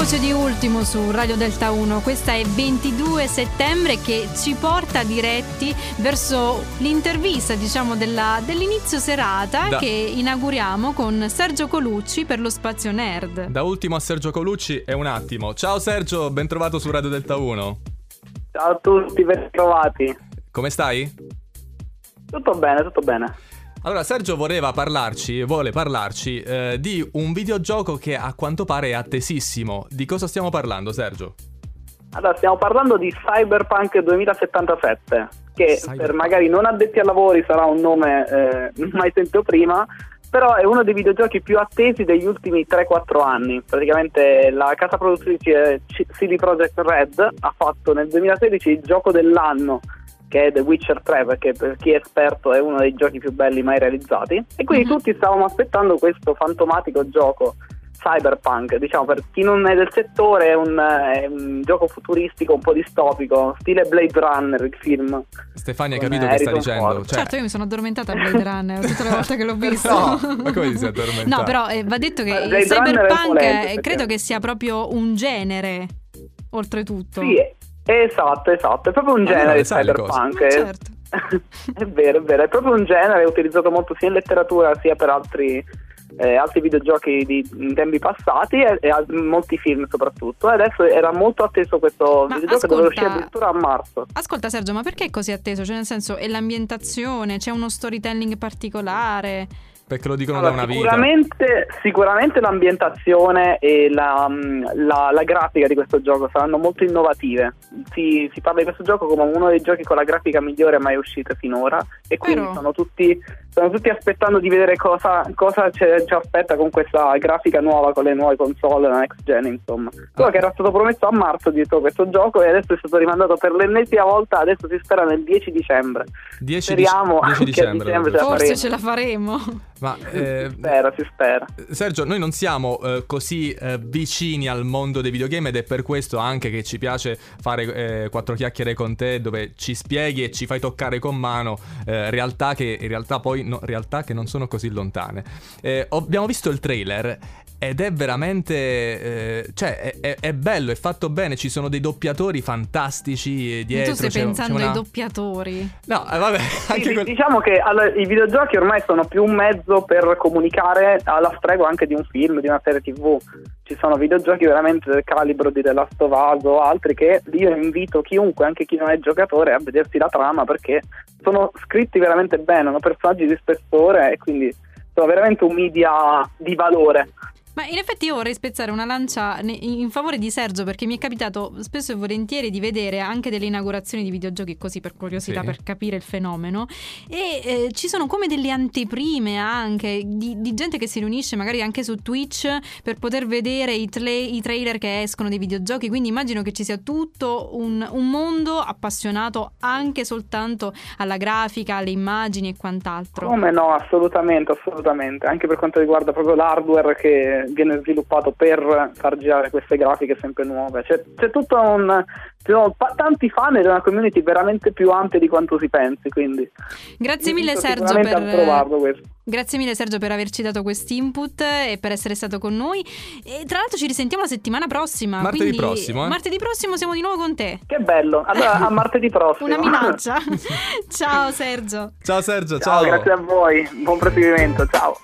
voce di ultimo su Radio Delta 1. Questa è 22 settembre che ci porta diretti verso l'intervista, diciamo, della, dell'inizio serata Da- che inauguriamo con Sergio Colucci per lo Spazio Nerd. Da ultimo a Sergio Colucci è un attimo. Ciao Sergio, ben trovato su Radio Delta 1. Ciao a tutti, ben trovati. Come stai? Tutto bene, tutto bene. Allora, Sergio voleva parlarci, vuole parlarci eh, di un videogioco che a quanto pare è attesissimo. Di cosa stiamo parlando, Sergio? Allora, stiamo parlando di Cyberpunk 2077, che Cyberpunk. per magari non addetti ai lavori sarà un nome eh, mai sentito prima, però è uno dei videogiochi più attesi degli ultimi 3-4 anni. Praticamente la casa produttrice CD Projekt Red ha fatto nel 2016 il gioco dell'anno che è The Witcher 3 perché per chi è esperto è uno dei giochi più belli mai realizzati e quindi Mhm. tutti stavamo aspettando questo fantomatico gioco cyberpunk diciamo per chi non è del settore è un, è un gioco futuristico un po' distopico stile Blade Runner il film Stefania, hai capito che sta Harrison dicendo? Cioè- Certo, io mi sono addormentata a Blade Runner tutte le volte che l'ho visto. No, ma come ti sei addormentata? No, però eh, va detto che il cyberpunk eh, perché- credo che sia proprio un genere, oltretutto. sì esatto esatto è proprio un Allora genere cose. cyberpunk è- certo. è vero, è vero, è proprio un genere utilizzato molto sia in letteratura sia per altri, eh, altri videogiochi di, in tempi passati e, e molti film soprattutto. E adesso era molto atteso questo Ma videogioco ascolta- uscire addirittura a marzo. Ascolta Sergio, ma perché è così atteso? Cioè nel senso, è l'ambientazione, c'è uno storytelling particolare? Perché lo dicono Allora, da una vita. sicuramente, sicuramente l'ambientazione e la, mh, la- la grafica di questo gioco saranno molto innovative. Si, si parla di questo gioco come uno dei giochi con la grafica migliore mai uscita finora e quindi Però- sono tutti, sono tutti aspettando di vedere cosa, cosa ci, ci aspetta con questa grafica nuova, con le nuove console, la next gen insomma. Quello Ah. che era stato promesso a marzo dietro questo gioco e adesso è stato rimandato per l'ennesima volta, adesso si spera nel 10 dicembre. 10, dic- Speriamo 10 che a dicembre. dicembre Forse ce la faremo. Ma eh, Si spera, si spera. Sergio, noi non siamo eh, così eh, vicini al mondo dei videogame ed è per questo anche che ci piace fare eh, quattro chiacchiere con te dove ci spieghi e ci fai toccare con mano eh, realtà che in realtà poi no- realtà che non sono così lontane. Eh, abbiamo visto il trailer ed è veramente eh, cioè è, è- è bello, è fatto bene, ci sono dei doppiatori fantastici eh, dietro. tu stai c'è- pensando c'è ai una- doppiatori. No, eh, vabbè, sì, quel- Diciamo che allora, i videogiochi ormai sono più un mezzo per comunicare alla stregua anche di un film, di una serie tv. Ci sono videogiochi veramente del calibro di The Last of Us o altri che io invito chiunque, anche chi non è giocatore, a vedersi la trama perché sono scritti veramente bene, hanno personaggi di spessore e quindi sono veramente un media di valore. Ma in effetti io vorrei spezzare una lancia in favore di Sergio perché mi è capitato spesso e volentieri di vedere anche delle inaugurazioni di videogiochi così per curiosità, Sì. per capire il fenomeno e eh, ci sono come delle anteprime anche di, di gente che si riunisce magari anche su Twitch per poter vedere i, tla- i trailer che escono dei videogiochi, quindi immagino che ci sia tutto un, un mondo appassionato anche soltanto alla grafica, alle immagini e quant'altro. Come no, assolutamente, assolutamente. Anche per quanto riguarda proprio l'hardware che viene sviluppato per far girare queste grafiche sempre nuove. C'è, c'è tutto un. Ci sono pa- tanti fan ed è una community veramente più ampia di quanto si pensi. Quindi Grazie mille Sergio per. Grazie mille Sergio per averci dato questo input e per essere stato con noi. E tra l'altro ci risentiamo la settimana prossima. Martedì quindi prossimo, eh? Martedì prossimo siamo di nuovo con te. Che bello. Allora, a martedì prossimo. Una minaccia. Ciao Sergio. Ciao Sergio, Ciao, grazie a voi. Buon proseguimento. Ciao.